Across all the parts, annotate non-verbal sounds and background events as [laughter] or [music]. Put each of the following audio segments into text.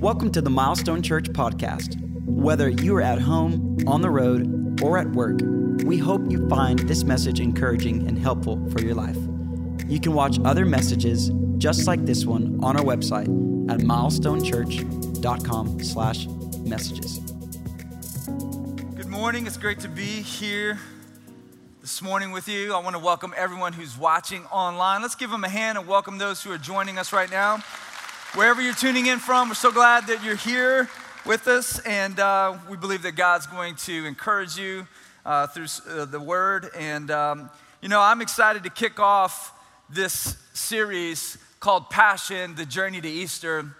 Welcome to the Milestone Church podcast. Whether you are at home, on the road, or at work, we hope you find this message encouraging and helpful for your life. You can watch other messages just like this one on our website at milestonechurch.com slash messages. Good morning. It's great to be here this morning with you. I want to welcome everyone who's watching online. Let's give them a hand and welcome those who are joining us right now. Wherever you're tuning in from, we're so glad that you're here with us, and uh, we believe that God's going to encourage you uh, through uh, the Word. And, um, you know, I'm excited to kick off this series called Passion The Journey to Easter. And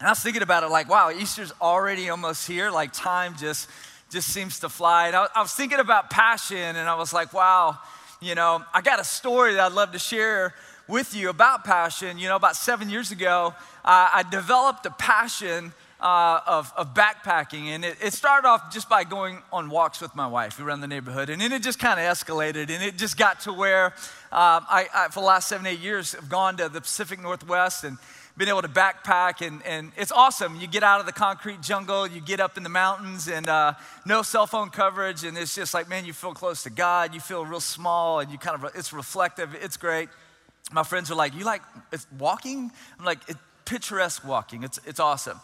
I was thinking about it like, wow, Easter's already almost here. Like, time just, just seems to fly. And I, I was thinking about passion, and I was like, wow, you know, I got a story that I'd love to share with you about passion. You know, about seven years ago, I developed a passion uh, of, of, backpacking. And it, it, started off just by going on walks with my wife around the neighborhood. And then it just kind of escalated. And it just got to where um, I, I, for the last seven, eight years, have gone to the Pacific Northwest and been able to backpack. And, and it's awesome. You get out of the concrete jungle, you get up in the mountains, and uh, no cell phone coverage. And it's just like, man, you feel close to God. You feel real small, and you kind of, it's reflective. It's great. My friends are like, you like it's walking? I'm like, picturesque walking. It's, it's awesome.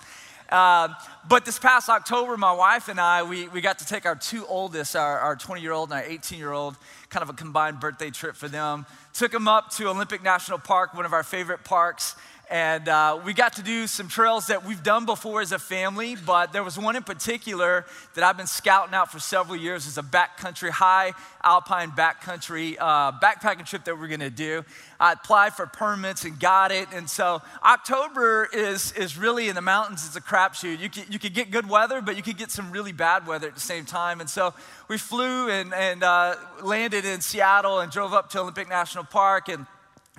Uh, but this past October, my wife and I, we, we got to take our two oldest, our 20 year old and our 18 year old, kind of a combined birthday trip for them. Took them up to Olympic National Park, one of our favorite parks. And uh, we got to do some trails that we've done before as a family, but there was one in particular that I've been scouting out for several years. It's a backcountry, high alpine backcountry uh, backpacking trip that we're gonna do. I applied for permits and got it. And so October is, is really in the mountains, it's a crapshoot. You you could get good weather, but you could get some really bad weather at the same time. And so we flew and, and uh, landed in Seattle and drove up to Olympic National Park and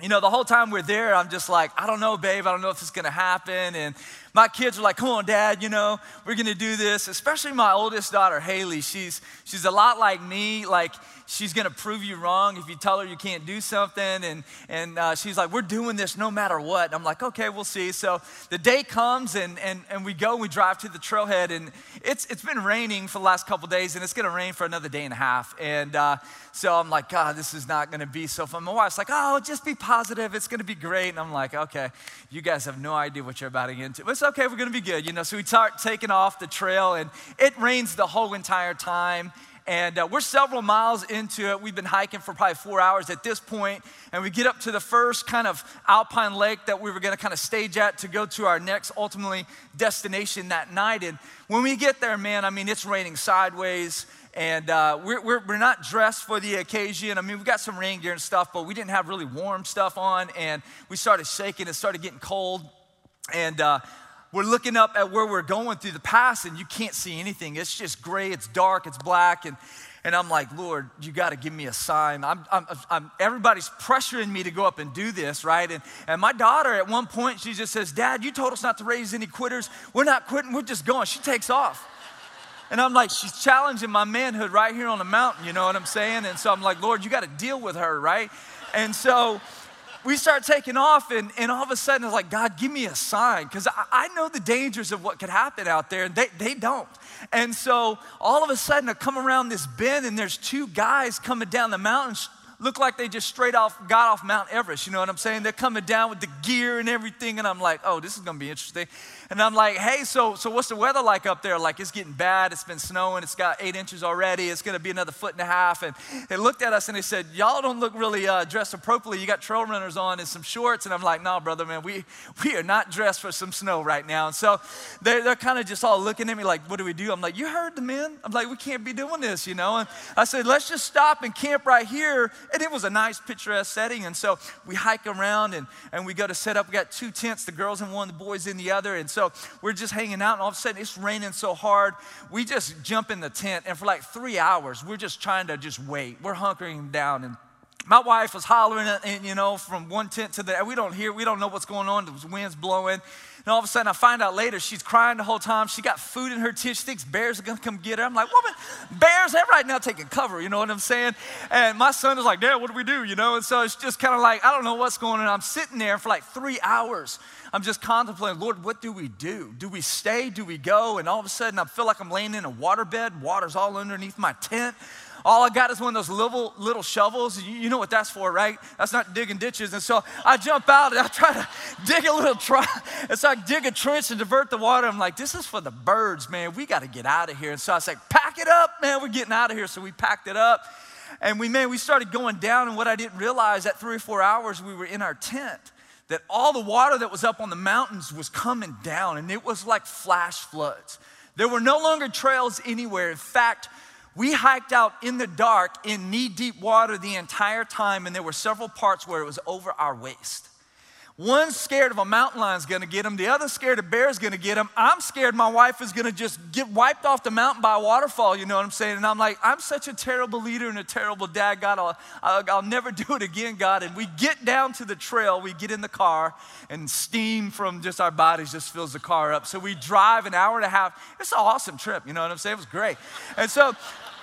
you know, the whole time we're there, I'm just like, I don't know, babe, I don't know if it's gonna happen. And my kids are like, come on, dad, you know, we're gonna do this. Especially my oldest daughter, Haley. She's, she's a lot like me. Like, she's gonna prove you wrong if you tell her you can't do something. And, and uh, she's like, we're doing this no matter what. And I'm like, okay, we'll see. So the day comes and, and, and we go, we drive to the trailhead. And it's, it's been raining for the last couple days and it's gonna rain for another day and a half. And uh, so I'm like, God, this is not gonna be so fun. My wife's like, oh, just be positive. It's gonna be great. And I'm like, okay, you guys have no idea what you're about to get into. It's okay, we're gonna be good. You know, so we start taking off the trail and it rains the whole entire time. And uh, we're several miles into it. We've been hiking for probably four hours at this point, and we get up to the first kind of alpine lake that we were to kind of stage at to go to our next ultimately destination that night. And when we get there, man, I mean, it's raining sideways and uh, we're, we're, we're, not dressed for the occasion. I mean, we got some rain gear and stuff, but we didn't have really warm stuff on, and we started shaking. It started getting cold, and uh, we're looking up at where we're going through the pass and you can't see anything. It's just gray, it's dark, it's black. And, and I'm like, Lord, you got to give me a sign. I'm, I'm, I'm, everybody's pressuring me to go up and do this, right? And, and my daughter, at one point, she just says, Dad, you told us not to raise any quitters. We're not quitting, we're just going. She takes off. And I'm like, she's challenging my manhood right here on the mountain, you know what I'm saying? And so I'm like, Lord, you got to deal with her, right? And so we start taking off, and, and all of a sudden it's like, God, give me a sign. Because I, I, know the dangers of what could happen out there, and they, they don't. And so all of a sudden I come around this bend, and there's two guys coming down the mountain look like they just straight off got off Mount Everest. You know what I'm saying? They're coming down with the gear and everything, and I'm like, oh, this is gonna be interesting. And I'm like, hey, so so what's the weather like up there? Like it's getting bad. It's been snowing. It's got eight inches already. It's gonna be another foot and a half. And they looked at us and they said, y'all don't look really uh, dressed appropriately. You got trail runners on and some shorts. And I'm like, no, brother, man, we we are not dressed for some snow right now. And so they're, they're kind of just all looking at me like, what do we do? I'm like, you heard the men. I'm like, we can't be doing this, you know. And I said, let's just stop and camp right here and it was a nice picturesque setting. And so we hike around and, and we go to set up. We got two tents, the girls in one, the boys in the other. And so we're just hanging out, and all of a sudden it's raining so hard. We just jump in the tent, and for like three hours, we're just trying to just wait. We're hunkering down and my wife was hollering, and you know, from one tent to the, other. we don't hear, we don't know what's going on. The wind's blowing. And all of a sudden, I find out later she's crying the whole time. She got food in her teeth. She thinks bears are gonna come get her. I'm like, woman, bears, they're right now taking cover. You know what I'm saying? And my son is like, Dad, what do we do? You know? And so it's just kind of like, I don't know what's going on. I'm sitting there for like three hours. I'm just contemplating, Lord, what do we do? Do we stay? Do we go? And all of a sudden, I feel like I'm laying in a waterbed. Water's all underneath my tent. All I got is one of those little, little shovels. You, know what that's for, right? That's not digging ditches. And so I jump out and I try to [laughs] dig a little trench. And so I dig a trench and divert the water. I'm like, this is for the birds, man. We got to get out of here. And so I was like, pack it up, man. We're getting out of here. So we packed it up. And we, man, we started going down. And what I didn't realize at three or four hours, we were in our tent that all the water that was up on the mountains was coming down. And it was like flash floods. There were no longer trails anywhere. In fact, we hiked out in the dark in knee deep water the entire time, and there were several parts where it was over our waist. One's scared of a mountain lion's gonna get him, the other's scared a bear's gonna get him. I'm scared my wife is gonna just get wiped off the mountain by a waterfall, you know what I'm saying? And I'm like, I'm such a terrible leader and a terrible dad, God, I'll, I'll, I'll never do it again, God. And we get down to the trail, we get in the car, and steam from just our bodies just fills the car up. So we drive an hour and a half. It's an awesome trip, you know what I'm saying? It was great. And so,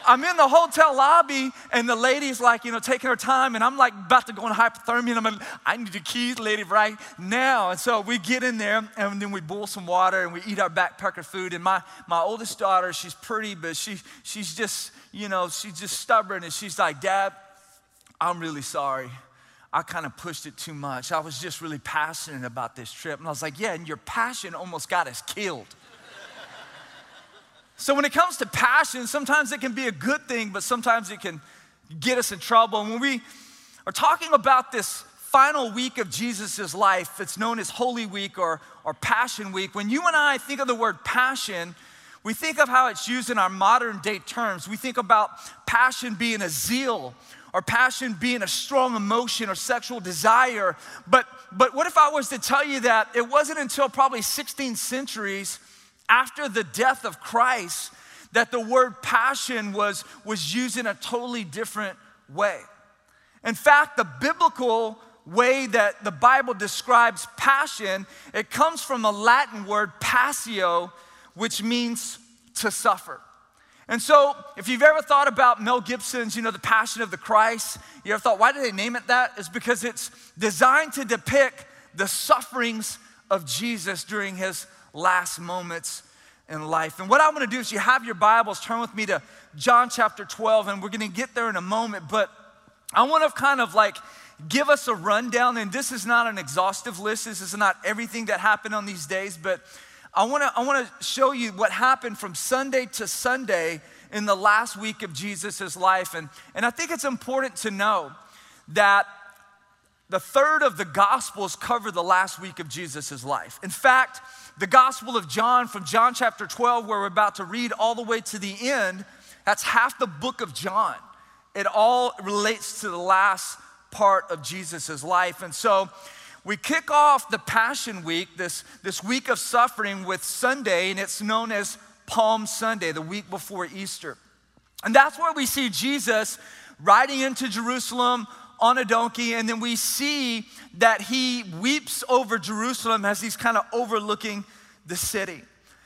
I'm in the hotel lobby and the lady's like, you know, taking her time and I'm like about to go in hypothermia and I'm like, I need the keys, lady, right now. And so we get in there and then we boil some water and we eat our backpacker food. And my, my oldest daughter, she's pretty, but she, she's just, you know, she's just stubborn and she's like, Dad, I'm really sorry. I kind of pushed it too much. I was just really passionate about this trip. And I was like, Yeah, and your passion almost got us killed. So, when it comes to passion, sometimes it can be a good thing, but sometimes it can get us in trouble. And when we are talking about this final week of Jesus' life, it's known as Holy Week or, or Passion Week. When you and I think of the word passion, we think of how it's used in our modern day terms. We think about passion being a zeal or passion being a strong emotion or sexual desire. But, but what if I was to tell you that it wasn't until probably 16 centuries after the death of Christ that the word passion was, was used in a totally different way. In fact, the biblical way that the Bible describes passion, it comes from a Latin word passio, which means to suffer. And so, if you've ever thought about Mel Gibson's, you know, The Passion of the Christ, you ever thought, why did they name it that? It's because it's designed to depict the sufferings of Jesus during his last moments in life. And what I want to do is you have your Bibles, turn with me to John chapter 12, and we're going to get there in a moment. But I want to kind of like give us a rundown, and this is not an exhaustive list. This is not everything that happened on these days, but I want to I want to show you what happened from Sunday to Sunday in the last week of Jesus' life. And, and I think it's important to know that the third of the Gospels cover the last week of Jesus' life. In fact, the Gospel of John, from John chapter 12, where we're about to read all the way to the end, that's half the book of John. It all relates to the last part of Jesus' life. And so we kick off the Passion Week, this, this week of suffering, with Sunday, and it's known as Palm Sunday, the week before Easter. And that's where we see Jesus riding into Jerusalem on a donkey, and then we see that he weeps over Jerusalem as he's kind of overlooking the city.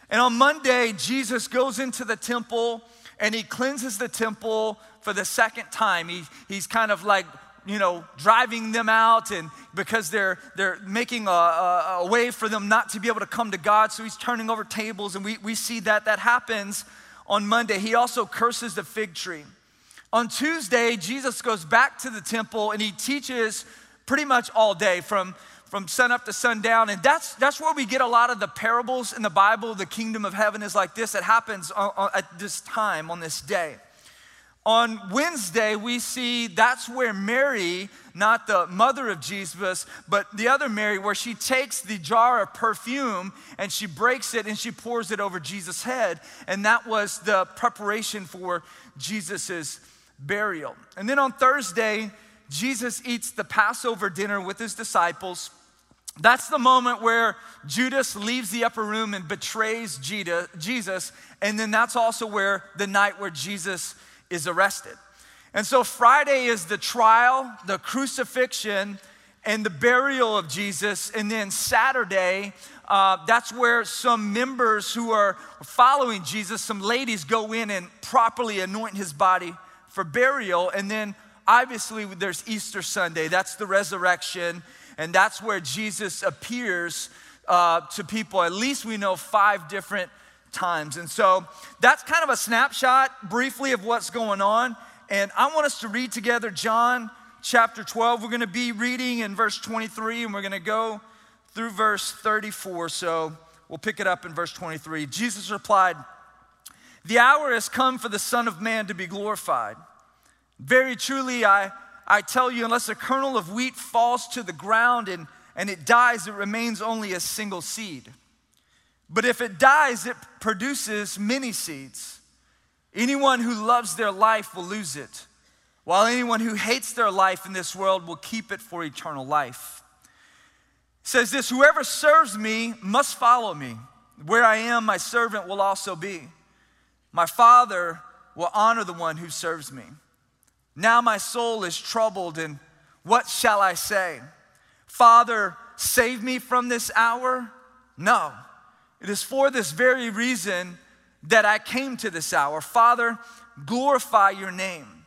And on Monday, Jesus goes into the temple and he cleanses the temple for the second time. He, he's kind of like, you know, driving them out and because they're, they're making a, a, a way for them not to be able to come to God. So he's turning over tables and we, we see that that happens on Monday. He also curses the fig tree. On Tuesday, Jesus goes back to the temple and he teaches pretty much all day from, from sun up to sundown. And that's, that's where we get a lot of the parables in the Bible. The kingdom of heaven is like this. It happens on, on, at this time, on this day. On Wednesday, we see that's where Mary, not the mother of Jesus, but the other Mary, where she takes the jar of perfume and she breaks it and she pours it over Jesus' head. And that was the preparation for Jesus's burial. And then on Thursday, Jesus eats the Passover dinner with his disciples. That's the moment where Judas leaves the upper room and betrays Jesus. And then that's also where the night where Jesus is arrested. And so Friday is the trial, the crucifixion, and the burial of Jesus. And then Saturday, uh, that's where some members who are following Jesus, some ladies, go in and properly anoint his body for burial. And then obviously there's Easter Sunday, that's the resurrection. And that's where Jesus appears uh, to people. At least we know five different times. And so that's kind of a snapshot briefly of what's going on. And I want us to read together John chapter 12. We're going to be reading in verse 23 and we're going to go through verse 34. So we'll pick it up in verse 23. Jesus replied, The hour has come for the Son of Man to be glorified. Very truly, I, I tell you, unless a kernel of wheat falls to the ground and, and it dies, it remains only a single seed. But if it dies, it produces many seeds. Anyone who loves their life will lose it, while anyone who hates their life in this world will keep it for eternal life. It says this Whoever serves me must follow me. Where I am, my servant will also be. My Father will honor the one who serves me. Now my soul is troubled, and what shall I say? Father, save me from this hour? No. It is for this very reason that I came to this hour. Father, glorify your name.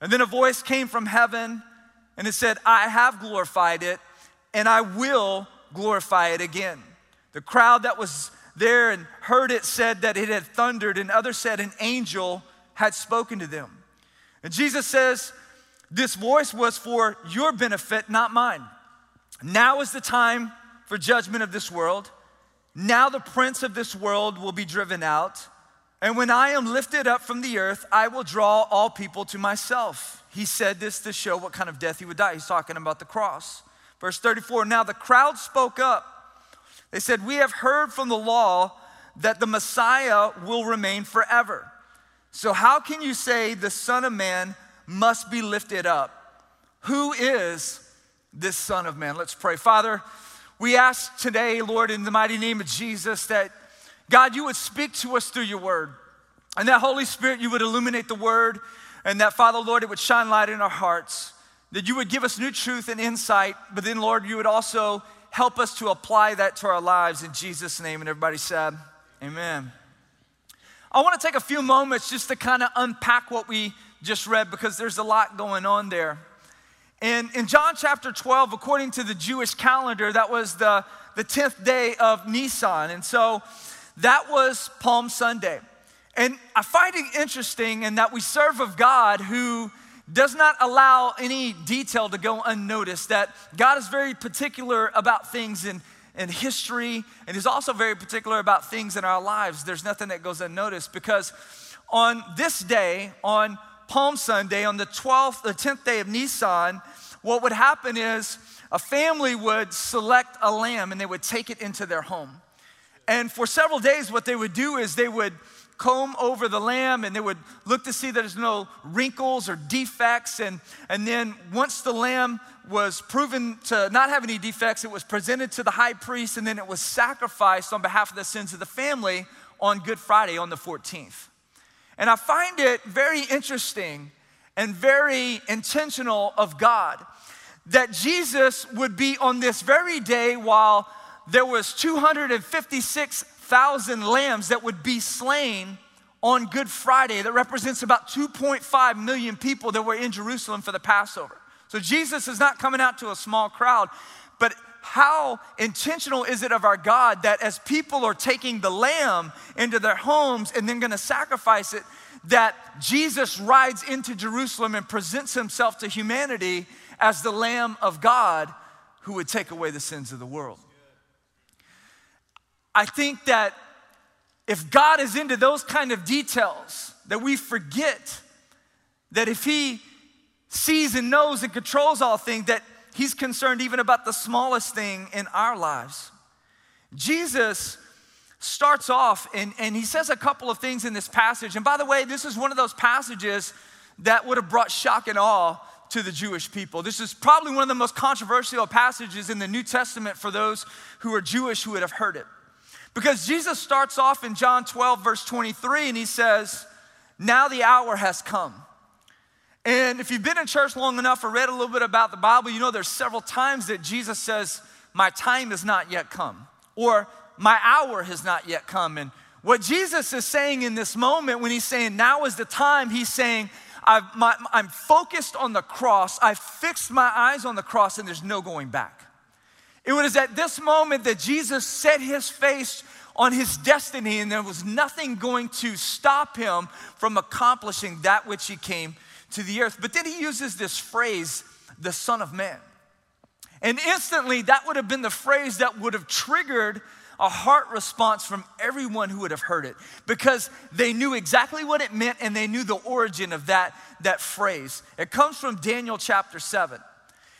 And then a voice came from heaven and it said, I have glorified it and I will glorify it again. The crowd that was there and heard it said that it had thundered, and others said an angel had spoken to them. And Jesus says, This voice was for your benefit, not mine. Now is the time for judgment of this world. Now the prince of this world will be driven out. And when I am lifted up from the earth, I will draw all people to myself. He said this to show what kind of death he would die. He's talking about the cross. Verse 34 Now the crowd spoke up. They said, We have heard from the law that the Messiah will remain forever. So how can you say the Son of Man must be lifted up? Who is this Son of Man? Let's pray. Father, we ask today, Lord, in the mighty name of Jesus, that God, you would speak to us through your word. And that Holy Spirit, you would illuminate the word. And that, Father, Lord, it would shine light in our hearts. That you would give us new truth and insight. But then, Lord, you would also help us to apply that to our lives in Jesus' name. And everybody said, Amen. I want to take a few moments just to kind of unpack what we just read because there's a lot going on there. And in John chapter 12, according to the Jewish calendar, that was the, the 10th day of Nisan. And so that was Palm Sunday. And I find it interesting in that we serve of God who does not allow any detail to go unnoticed, that God is very particular about things in, in history, and He's also very particular about things in our lives. There's nothing that goes unnoticed because on this day, on Palm Sunday, on the 12th, the 10th day of Nisan, what would happen is a family would select a lamb and they would take it into their home. And for several days, what they would do is they would comb over the lamb and they would look to see that there's no wrinkles or defects. And, and then once the lamb was proven to not have any defects, it was presented to the high priest and then it was sacrificed on behalf of the sins of the family on Good Friday on the 14th. And I find it very interesting and very intentional of God that Jesus would be on this very day while there was 256,000 lambs that would be slain on Good Friday that represents about 2.5 million people that were in Jerusalem for the Passover. So Jesus is not coming out to a small crowd, but how intentional is it of our God that as people are taking the lamb into their homes and then going to sacrifice it, that Jesus rides into Jerusalem and presents himself to humanity as the Lamb of God who would take away the sins of the world. I think that if God is into those kind of details, that we forget that if He sees and knows and controls all things, that He's concerned even about the smallest thing in our lives. Jesus starts off and, and he says a couple of things in this passage. And by the way, this is one of those passages that would have brought shock and awe to the Jewish people. This is probably one of the most controversial passages in the New Testament for those who are Jewish who would have heard it. Because Jesus starts off in John 12, verse 23, and he says, Now the hour has come. And if you've been in church long enough or read a little bit about the Bible, you know there's several times that Jesus says, My time has not yet come, or my hour has not yet come. And what Jesus is saying in this moment, when he's saying now is the time, he's saying, i am focused on the cross. I've fixed my eyes on the cross, and there's no going back. It was at this moment that Jesus set his face on his destiny, and there was nothing going to stop him from accomplishing that which he came to the earth. But then he uses this phrase, the Son of Man. And instantly, that would have been the phrase that would have triggered a heart response from everyone who would have heard it because they knew exactly what it meant and they knew the origin of that, that phrase. It comes from Daniel chapter 7.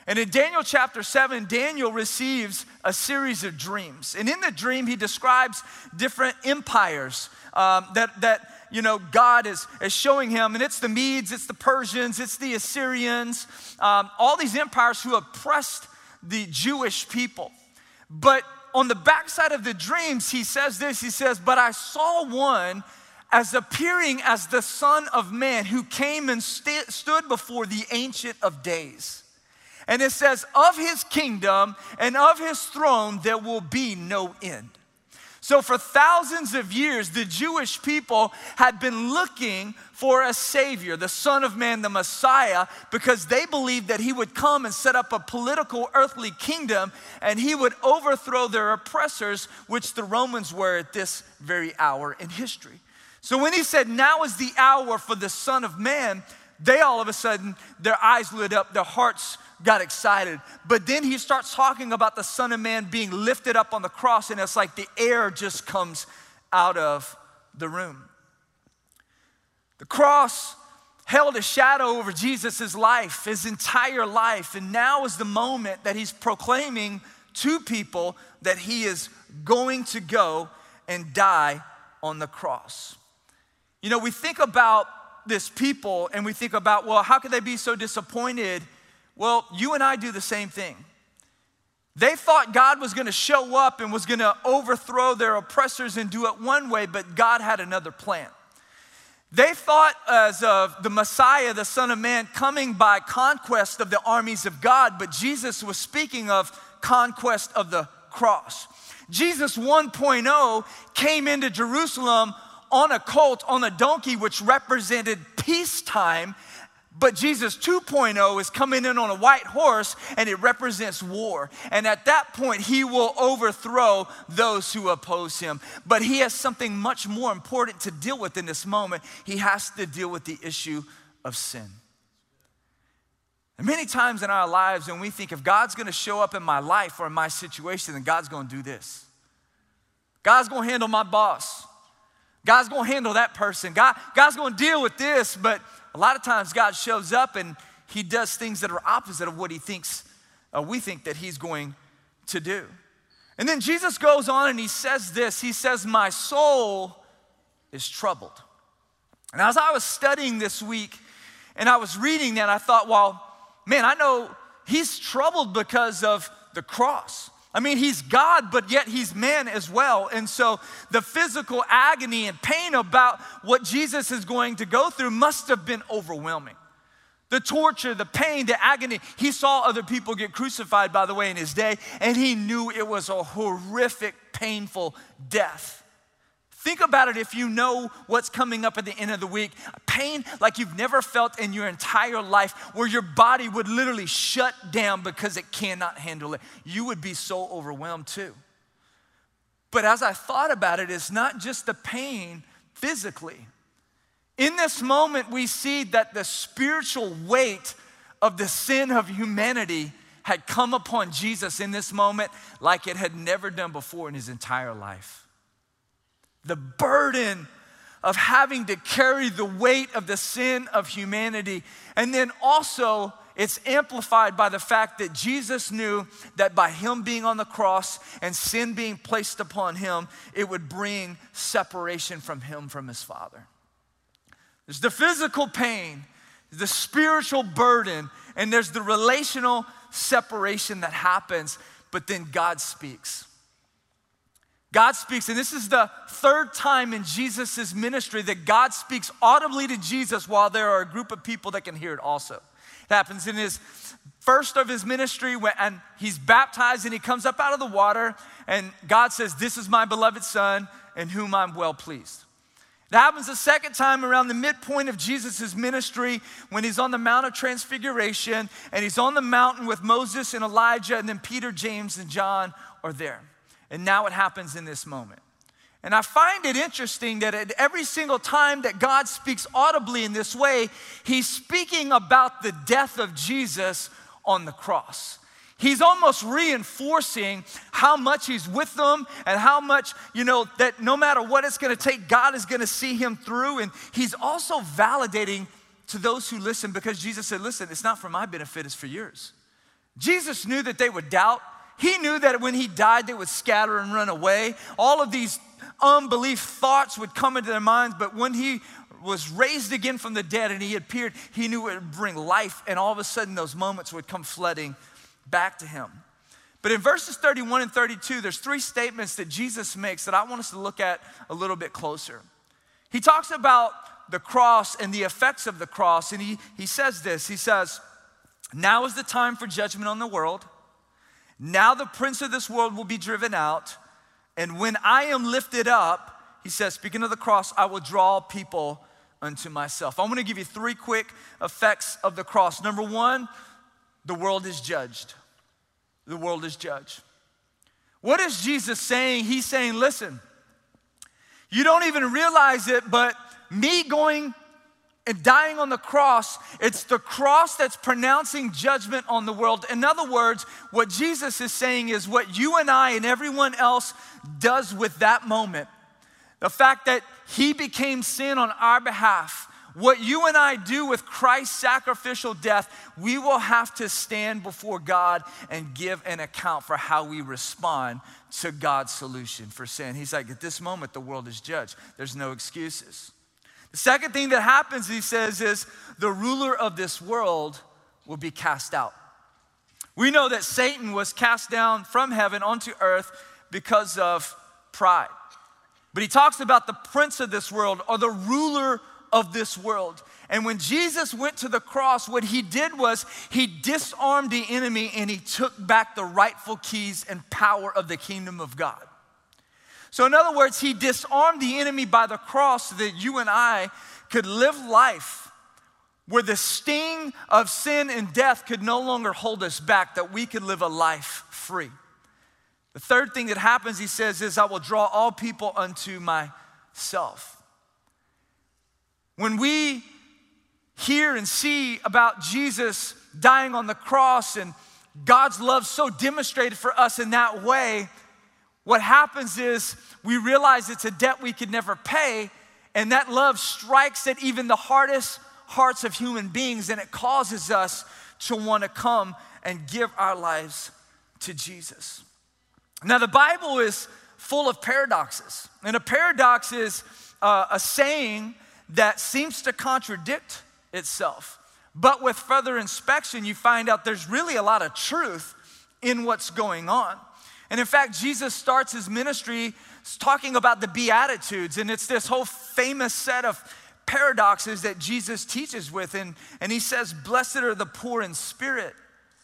And in Daniel chapter 7, Daniel receives a series of dreams. And in the dream, he describes different empires um, that, that you know, God is, is showing him. And it's the Medes, it's the Persians, it's the Assyrians, um, all these empires who oppressed the Jewish people. But on the backside of the dreams, he says this He says, But I saw one as appearing as the Son of Man who came and st- stood before the Ancient of Days. And it says, Of his kingdom and of his throne there will be no end. So, for thousands of years, the Jewish people had been looking for a Savior, the Son of Man, the Messiah, because they believed that He would come and set up a political earthly kingdom and He would overthrow their oppressors, which the Romans were at this very hour in history. So, when He said, Now is the hour for the Son of Man, they all of a sudden, their eyes lit up, their hearts got excited. But then he starts talking about the Son of Man being lifted up on the cross, and it's like the air just comes out of the room. The cross held a shadow over Jesus' life, his entire life, and now is the moment that he's proclaiming to people that he is going to go and die on the cross. You know, we think about this people and we think about, well, how could they be so disappointed well, you and I do the same thing. They thought God was going to show up and was going to overthrow their oppressors and do it one way, but God had another plan. They thought as of the Messiah, the Son of Man, coming by conquest of the armies of God, but Jesus was speaking of conquest of the cross. Jesus 1.0 came into Jerusalem on a colt, on a donkey, which represented peacetime but Jesus 2.0 is coming in on a white horse and it represents war. And at that point, he will overthrow those who oppose him. But he has something much more important to deal with in this moment. He has to deal with the issue of sin. And many times in our lives, when we think if God's gonna show up in my life or in my situation, then God's gonna do this. God's gonna handle my boss. God's gonna handle that person. God, God's gonna deal with this, but a lot of times God shows up and he does things that are opposite of what he thinks, uh, we think that he's going to do. And then Jesus goes on and he says this He says, My soul is troubled. And as I was studying this week and I was reading that, I thought, well, man, I know he's troubled because of the cross. I mean, he's God, but yet he's man as well. And so the physical agony and pain about what Jesus is going to go through must have been overwhelming. The torture, the pain, the agony. He saw other people get crucified, by the way, in his day, and he knew it was a horrific, painful death. Think about it if you know what's coming up at the end of the week. Pain like you've never felt in your entire life, where your body would literally shut down because it cannot handle it. You would be so overwhelmed too. But as I thought about it, it's not just the pain physically. In this moment, we see that the spiritual weight of the sin of humanity had come upon Jesus in this moment like it had never done before in his entire life the burden of having to carry the weight of the sin of humanity. And then also, it's amplified by the fact that Jesus knew that by him being on the cross and sin being placed upon him, it would bring separation from him from his Father. There's the physical pain, the spiritual burden, and there's the relational separation that happens, but then God speaks. God speaks, and this is the third time in Jesus' ministry that God speaks audibly to Jesus while there are a group of people that can hear it also. It happens in his first of his ministry when and he's baptized and he comes up out of the water, and God says, This is my beloved Son in whom I'm well pleased. It happens a second time around the midpoint of Jesus' ministry when he's on the Mount of Transfiguration and he's on the mountain with Moses and Elijah, and then Peter, James, and John are there. And now it happens in this moment. And I find it interesting that at every single time that God speaks audibly in this way, he's speaking about the death of Jesus on the cross. He's almost reinforcing how much he's with them and how much, you know, that no matter what it's gonna take, God is gonna see him through. And he's also validating to those who listen because Jesus said, Listen, it's not for my benefit, it's for yours. Jesus knew that they would doubt. He knew that when he died, they would scatter and run away. All of these unbelief thoughts would come into their minds, but when he was raised again from the dead and he appeared, he knew it would bring life, and all of a sudden those moments would come flooding back to him. But in verses 31 and 32, there's three statements that Jesus makes that I want us to look at a little bit closer. He talks about the cross and the effects of the cross, and he, he says this He says, Now is the time for judgment on the world. Now the prince of this world will be driven out. And when I am lifted up, he says, speaking of the cross, I will draw people unto myself. I want to give you three quick effects of the cross. Number one, the world is judged. The world is judged. What is Jesus saying? He's saying, listen, you don't even realize it, but me going and dying on the cross, it's the cross that's pronouncing judgment on the world. In other words, what Jesus is saying is what you and I and everyone else does with that moment. The fact that he became sin on our behalf. What you and I do with Christ's sacrificial death, we will have to stand before God and give an account for how we respond to God's solution for sin. He's like, at this moment, the world is judged. There's no excuses. The second thing that happens, he says, is the ruler of this world will be cast out. We know that Satan was cast down from heaven onto earth because of pride. But he talks about the prince of this world or the ruler of this world. And when Jesus went to the cross, what he did was he disarmed the enemy and he took back the rightful keys and power of the kingdom of God. So, in other words, he disarmed the enemy by the cross so that you and I could live life where the sting of sin and death could no longer hold us back, that we could live a life free. The third thing that happens, he says, is I will draw all people unto myself. When we hear and see about Jesus dying on the cross and God's love so demonstrated for us in that way, what happens is we realize it's a debt we could never pay, and that love strikes at even the hardest hearts of human beings, and it causes us to want to come and give our lives to Jesus. Now, the Bible is full of paradoxes, and a paradox is uh, a saying that seems to contradict itself. But with further inspection, you find out there's really a lot of truth in what's going on. And in fact, Jesus starts his ministry talking about the Beatitudes, and it's this whole famous set of paradoxes that Jesus teaches with. And, and he says, Blessed are the poor in spirit,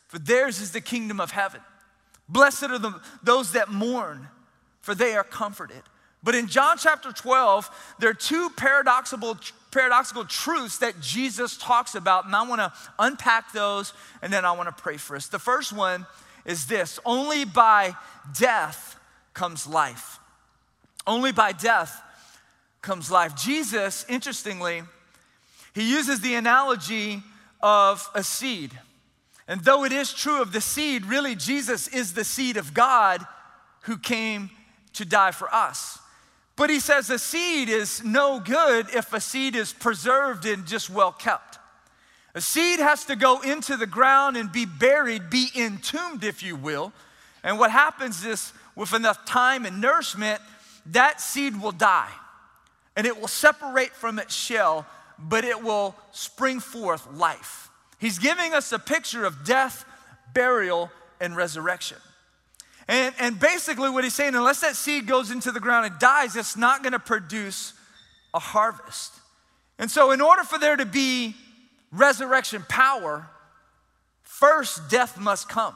for theirs is the kingdom of heaven. Blessed are the, those that mourn, for they are comforted. But in John chapter 12, there are two paradoxical, paradoxical truths that Jesus talks about, and I want to unpack those and then I want to pray for us. The first one is this only by death comes life. Only by death comes life. Jesus, interestingly, he uses the analogy of a seed. And though it is true of the seed, really, Jesus is the seed of God who came to die for us. But he says a seed is no good if a seed is preserved and just well kept. A seed has to go into the ground and be buried, be entombed, if you will. And what happens is, with enough time and nourishment, that seed will die and it will separate from its shell, but it will spring forth life. He's giving us a picture of death, burial, and resurrection. And, and basically, what he's saying, unless that seed goes into the ground and dies, it's not gonna produce a harvest. And so, in order for there to be resurrection power, first death must come.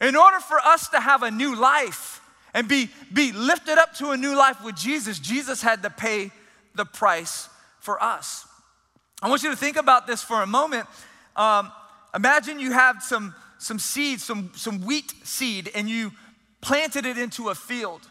In order for us to have a new life and be, be lifted up to a new life with Jesus, Jesus had to pay the price for us. I want you to think about this for a moment. Um, imagine you have some, some seed, some, some wheat seed, and you planted it into a field.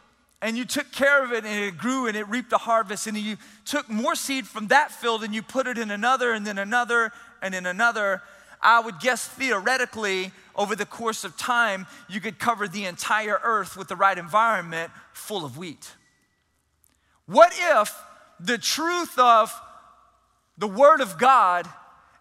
And you took care of it and it grew and it reaped a harvest. And you took more seed from that field and you put it in another and then another and in another. I would guess theoretically, over the course of time, you could cover the entire earth with the right environment full of wheat. What if the truth of the Word of God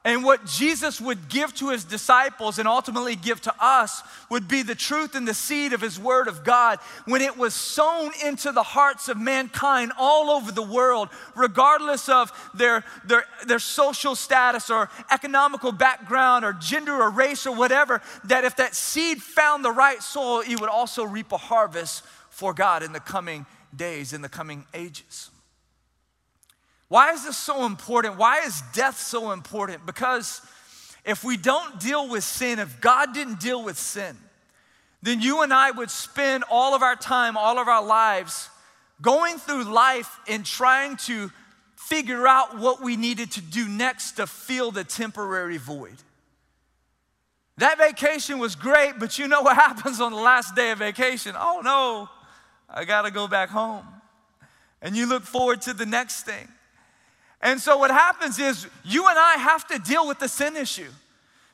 and what Jesus would give to his disciples and ultimately give to us would be the truth and the seed of his word of God when it was sown into the hearts of mankind all over the world, regardless of their, their, their social status or economical background or gender or race or whatever, that if that seed found the right soil, it would also reap a harvest for God in the coming days, in the coming ages. Why is this so important? Why is death so important? Because if we don't deal with sin, if God didn't deal with sin, then you and I would spend all of our time, all of our lives going through life and trying to figure out what we needed to do next to fill the temporary void. That vacation was great, but you know what [laughs] happens on the last day of vacation? Oh no, I gotta go back home. And you look forward to the next thing. And so what happens is you and I have to deal with the sin issue.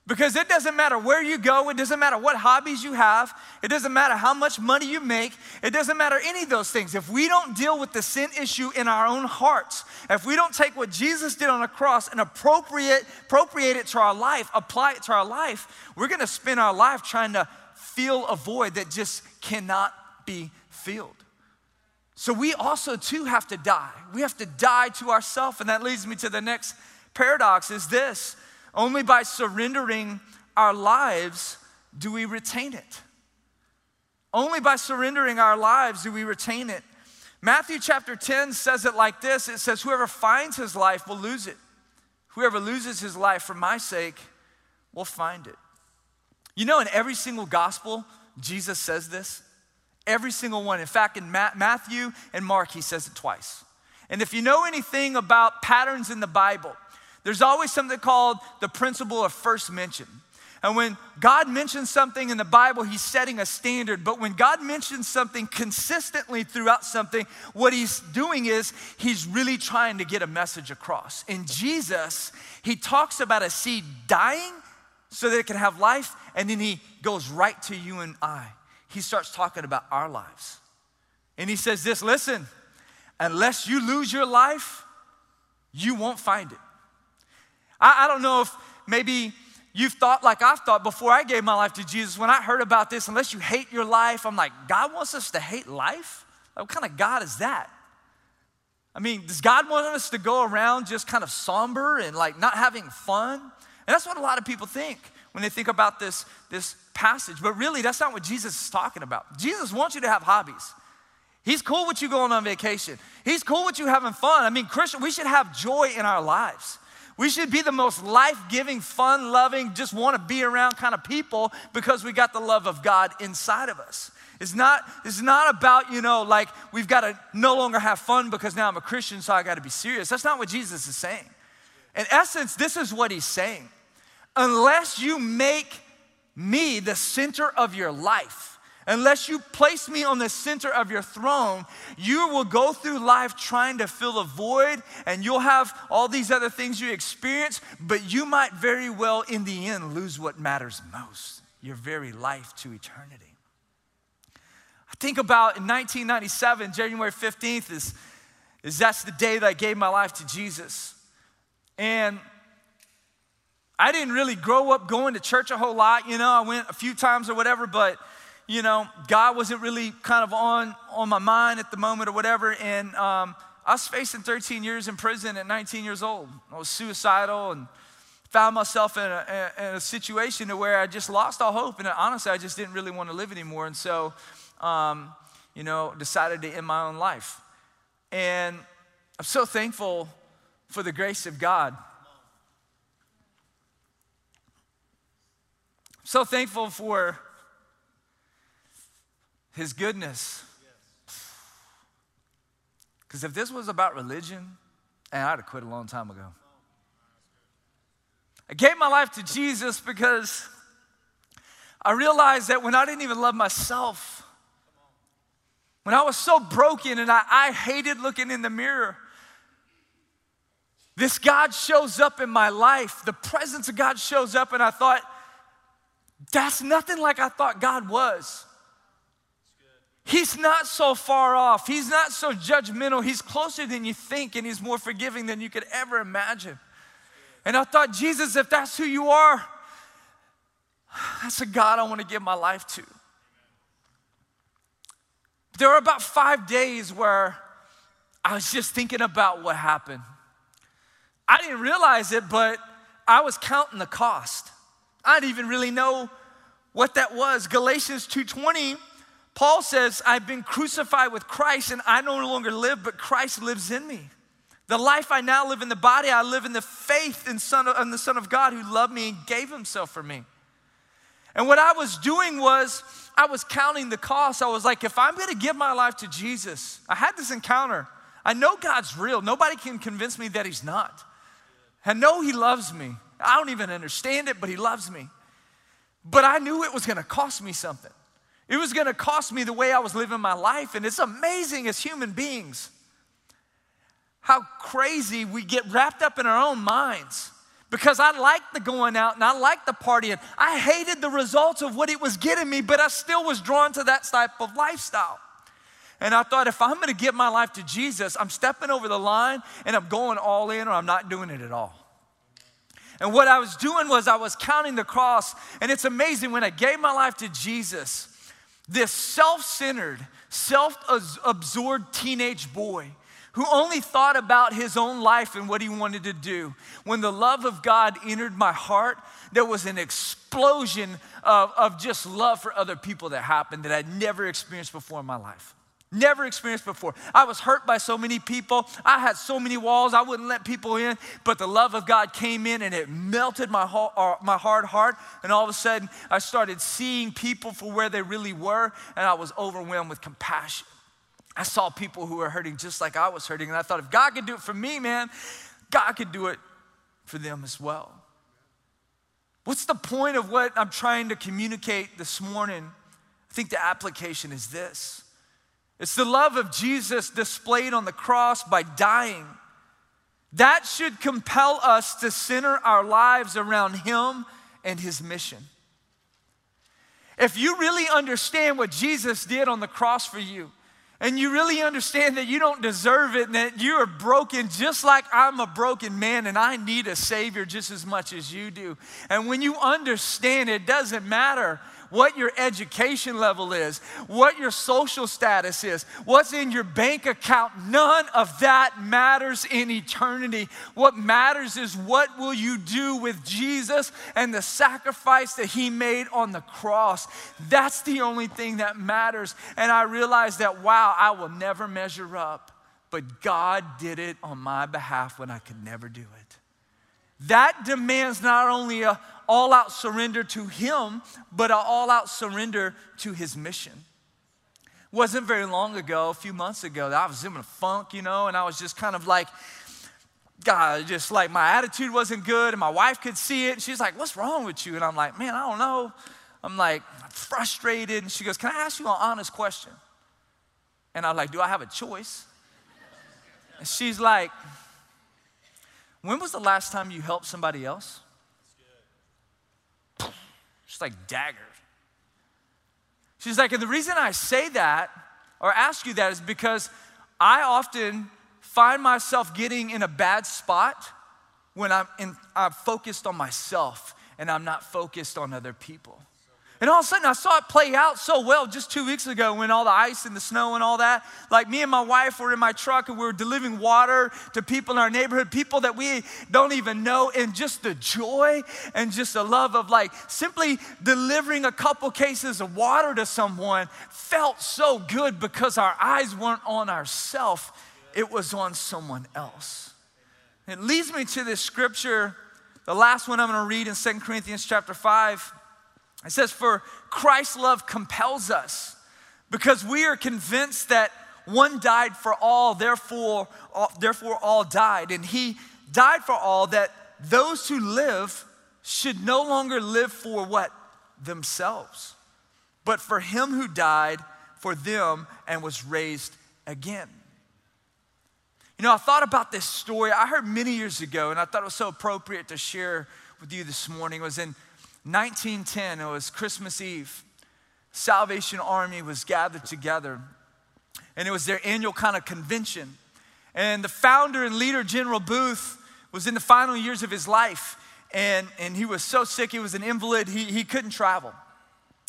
Because it doesn't matter where you go, it doesn't matter what hobbies you have, it doesn't matter how much money you make, it doesn't matter any of those things. If we don't deal with the sin issue in our own hearts, if we don't take what Jesus did on the cross and appropriate, appropriate it to our life, apply it to our life, we're gonna spend our life trying to fill a void that just cannot be filled. So we also too have to die. We have to die to ourselves. And that leads me to the next paradox is this only by surrendering our lives do we retain it. Only by surrendering our lives do we retain it. Matthew chapter 10 says it like this it says, Whoever finds his life will lose it. Whoever loses his life for my sake will find it. You know, in every single gospel, Jesus says this. Every single one. In fact, in Matthew and Mark, he says it twice. And if you know anything about patterns in the Bible, there's always something called the principle of first mention. And when God mentions something in the Bible, He's setting a standard. But when God mentions something consistently throughout something, what He's doing is He's really trying to get a message across. In Jesus, He talks about a seed dying so that it can have life, and then He goes right to you and I he starts talking about our lives. And he says this listen, unless you lose your life, you won't find it. I, I, don't know if maybe you've thought like I've thought before I gave my life to Jesus. When I heard about this, unless you hate your life, I'm like, God wants us to hate life? What kind of God is that? I mean, does God want us to go around just kind of somber and like not having fun? And that's what a lot of people think when they think about this, this passage. But really, that's not what Jesus is talking about. Jesus wants you to have hobbies. He's cool with you going on vacation. He's cool with you having fun. I mean, Christian, we should have joy in our lives. We should be the most life giving, fun loving, just want to be around kind of people because we got the love of God inside of us. It's not, it's not about, you know, like we've got to no longer have fun because now I'm a Christian, so I got to be serious. That's not what Jesus is saying. In essence, this is what he's saying unless you make me the center of your life, unless you place me on the center of your throne, you will go through life trying to fill a void and you'll have all these other things you experience, but you might very well, in the end, lose what matters most your very life to eternity. I think about in 1997, January 15th is, is that's the day that I gave my life to Jesus. And I didn't really grow up going to church a whole lot. You know, I went a few times or whatever, but you know, God wasn't really kind of on on my mind at the moment or whatever. And um, I was facing 13 years in prison at 19 years old. I was suicidal and found myself in a, in a situation where I just lost all hope. And honestly, I just didn't really want to live anymore. And so, um, you know, decided to end my own life. And I'm so thankful for the grace of God. So thankful for his goodness. Because if this was about religion, and I'd have quit a long time ago. I gave my life to Jesus because I realized that when I didn't even love myself, when I was so broken and I, I hated looking in the mirror, this God shows up in my life. The presence of God shows up, and I thought, that's nothing like I thought God was. He's not so far off. He's not so judgmental. He's closer than you think, and He's more forgiving than you could ever imagine. And I thought, Jesus, if that's who you are, that's a God I want to give my life to. There were about five days where I was just thinking about what happened. I didn't realize it, but I was counting the cost. I didn't even really know what that was. Galatians 2:20, Paul says, "I've been crucified with Christ and I no longer live, but Christ lives in me." The life I now live in the body, I live in the faith in, son of, in the Son of God who loved me and gave himself for me. And what I was doing was, I was counting the cost. I was like, if I'm gonna give my life to Jesus, I had this encounter. I know God's real. Nobody can convince me that He's not. I know He loves me. I don't even understand it, but He loves me. But I knew it was gonna cost me something. It was gonna cost me the way I was living my life. And it's amazing as human beings how crazy we get wrapped up in our own minds. Because I liked the going out and I liked the partying. I hated the results of what it was getting me, but I still was drawn to that type of lifestyle. And I thought, if I'm gonna give my life to Jesus, I'm stepping over the line and I'm going all in or I'm not doing it at all. And what I was doing was I was counting the cross. And it's amazing when I gave my life to Jesus, this self centered, self absorbed teenage boy who only thought about his own life and what he wanted to do. When the love of God entered my heart, there was an explosion of, of just love for other people that happened that I'd never experienced before in my life. Never experienced before. I was hurt by so many people. I had so many walls. I wouldn't let people in, but the love of God came in and it melted my, uh, my hard heart. And all of a sudden, I started seeing people for where they really were, and I was overwhelmed with compassion. I saw people who were hurting just like I was hurting, and I thought, if God could do it for me, man, God could do it for them as well. What's the point of what I'm trying to communicate this morning? I think the application is this it's the love of Jesus displayed on the cross by dying. That should compel us to center our lives around Him and His mission. If you really understand what Jesus did on the cross for you, and you really understand that you don't deserve it and that you are broken just like I'm a broken man and I need a Savior just as much as you do. And when you understand, it doesn't matter what your education level is, what your social status is, what's in your bank account. None of that matters in eternity. What matters is what will you do with Jesus and the sacrifice that he made on the cross. That's the only thing that matters. And I realized that, wow, I will never measure up. But God did it on my behalf when I could never do it. That demands not only a, all out surrender to Him, but an all out surrender to His mission. Wasn't very long ago, a few months ago, that I was in a funk, you know, and I was just kind of like, God, just like my attitude wasn't good, and my wife could see it. And she's like, What's wrong with you? And I'm like, Man, I don't know. I'm like frustrated. And she goes, Can I ask you an honest question? And I'm like, Do I have a choice? And she's like, When was the last time you helped somebody else? Just like daggers. She's like, and the reason I say that or ask you that is because I often find myself getting in a bad spot when I'm, in, I'm focused on myself and I'm not focused on other people. And all of a sudden, I saw it play out so well just two weeks ago when all the ice and the snow and all that. Like me and my wife were in my truck and we were delivering water to people in our neighborhood, people that we don't even know, and just the joy and just the love of like simply delivering a couple cases of water to someone felt so good because our eyes weren't on ourselves, it was on someone else. It leads me to this scripture, the last one I'm going to read in 2 Corinthians chapter 5. It says, For Christ's love compels us because we are convinced that one died for all, therefore, all, therefore all died. And he died for all that those who live should no longer live for what? Themselves, but for him who died for them and was raised again. You know, I thought about this story I heard many years ago, and I thought it was so appropriate to share with you this morning. It was in 1910, it was Christmas Eve. Salvation Army was gathered together, and it was their annual kind of convention. And the founder and leader, General Booth, was in the final years of his life, and, and he was so sick, he was an invalid, he, he couldn't travel.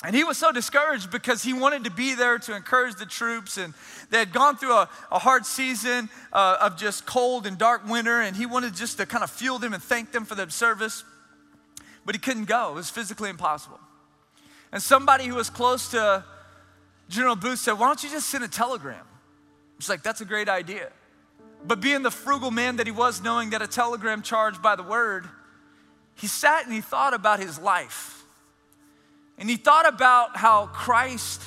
And he was so discouraged because he wanted to be there to encourage the troops. And they had gone through a, a hard season uh, of just cold and dark winter. And he wanted just to kind of fuel them and thank them for their service but he couldn't go. It was physically impossible. And somebody who was close to General Booth said, Why don't you just send a telegram? It's like, That's a great idea. But being the frugal man that he was, knowing that a telegram charged by the word, he sat and he thought about his life. And he thought about how Christ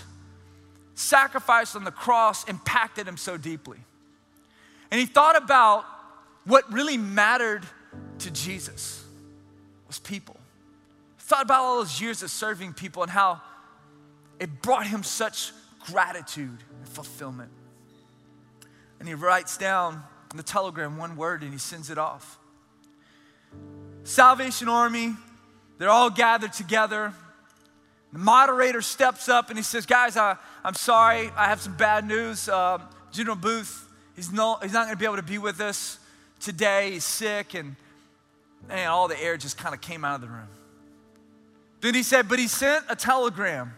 sacrifice on the cross impacted him so deeply. And he thought about what really mattered to Jesus was people thought about all those years of serving people and how it brought him such gratitude and fulfillment. And he writes down in the telegram one word and he sends it off. Salvation Army, they're all gathered together. The moderator steps up and he says, Guys, I, I'm sorry, I have some bad news. Um, General Booth, he's, no, he's not going to be able to be with us today. He's sick, and, and all the air just kind of came out of the room. Then he said, but he sent a telegram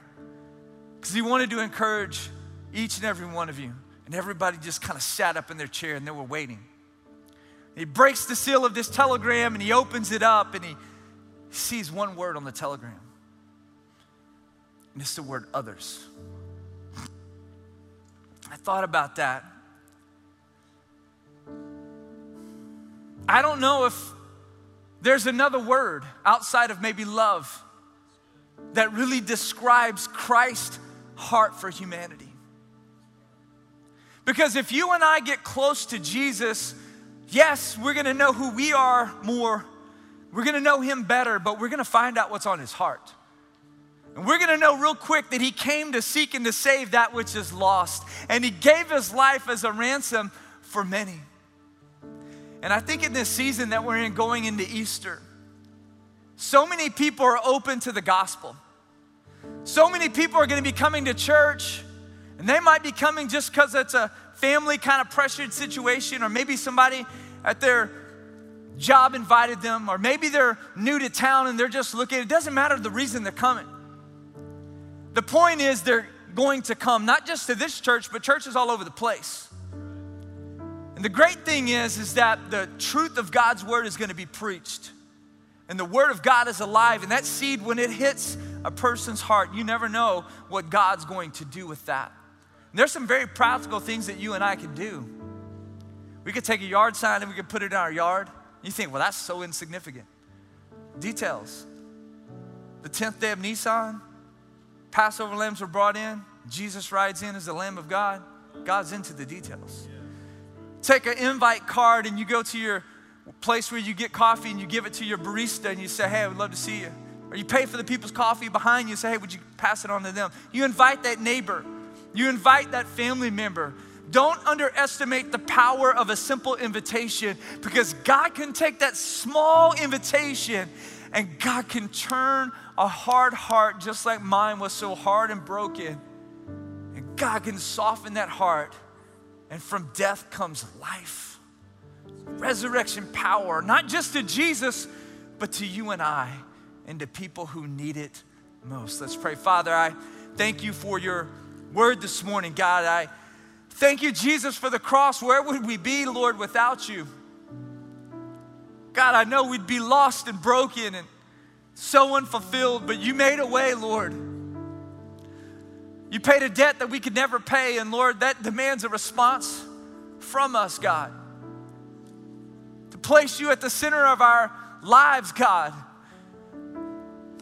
because he wanted to encourage each and every one of you. And everybody just kind of sat up in their chair and they were waiting. He breaks the seal of this telegram and he opens it up and he sees one word on the telegram. And it's the word others. I thought about that. I don't know if there's another word outside of maybe love that really describes Christ's heart for humanity. Because if you and I get close to Jesus, yes, we're gonna know who we are more, we're gonna know Him better, but we're gonna find out what's on His heart. And we're gonna know real quick that He came to seek and to save that which is lost, and He gave His life as a ransom for many. And I think in this season that we're in going into Easter, so many people are open to the gospel. So many people are going to be coming to church, and they might be coming just because it's a family kind of pressured situation, or maybe somebody at their job invited them, or maybe they're new to town and they're just looking. It doesn't matter the reason they're coming. The point is, they're going to come not just to this church, but churches all over the place. And the great thing is, is that the truth of God's word is going to be preached. And the word of God is alive. And that seed, when it hits a person's heart, you never know what God's going to do with that. And there's some very practical things that you and I can do. We could take a yard sign and we could put it in our yard. You think, well, that's so insignificant. Details. The 10th day of Nisan, Passover lambs were brought in. Jesus rides in as the Lamb of God. God's into the details. Take an invite card and you go to your place where you get coffee and you give it to your barista and you say, Hey, I would love to see you. Or you pay for the people's coffee behind you and say, Hey, would you pass it on to them? You invite that neighbor, you invite that family member. Don't underestimate the power of a simple invitation because God can take that small invitation and God can turn a hard heart just like mine was so hard and broken. And God can soften that heart, and from death comes life resurrection power, not just to Jesus, but to you and I and to people who need it most. Let's pray. Father, I thank you for your word this morning, God. I thank you, Jesus, for the cross. Where would we be, Lord, without you? God, I know we'd be lost and broken and so unfulfilled, but you made a way, Lord. You paid a debt that we could never pay, and Lord, that demands a response from us, God. Place you at the center of our lives, God.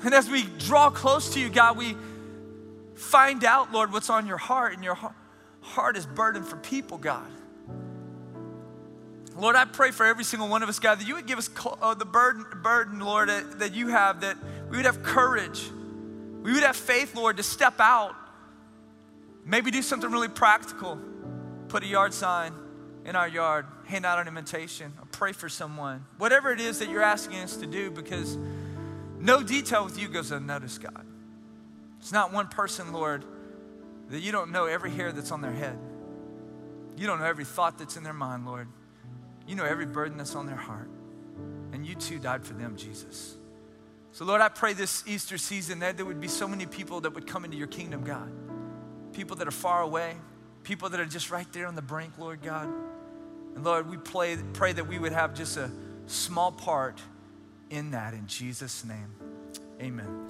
And as we draw close to you, God, we find out, Lord, what's on your heart, and your heart is burdened for people, God. Lord, I pray for every single one of us, God, that you would give us uh, the burden, burden, Lord, that you have, that we would have courage. We would have faith, Lord, to step out. Maybe do something really practical. Put a yard sign in our yard, hand out an invitation, or pray for someone. Whatever it is that you're asking us to do, because no detail with you goes unnoticed, God. It's not one person, Lord, that you don't know every hair that's on their head. You don't know every thought that's in their mind, Lord. You know every burden that's on their heart. And you too died for them, Jesus. So, Lord, I pray this Easter season that there would be so many people that would come into your kingdom, God. People that are far away, people that are just right there on the brink, Lord God. And Lord, we pray, pray that we would have just a small part in that in Jesus' name. Amen.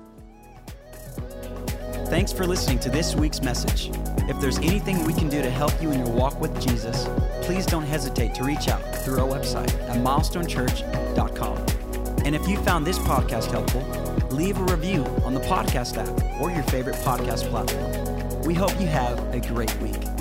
Thanks for listening to this week's message. If there's anything we can do to help you in your walk with Jesus, please don't hesitate to reach out through our website at milestonechurch.com. And if you found this podcast helpful, leave a review on the podcast app or your favorite podcast platform. We hope you have a great week.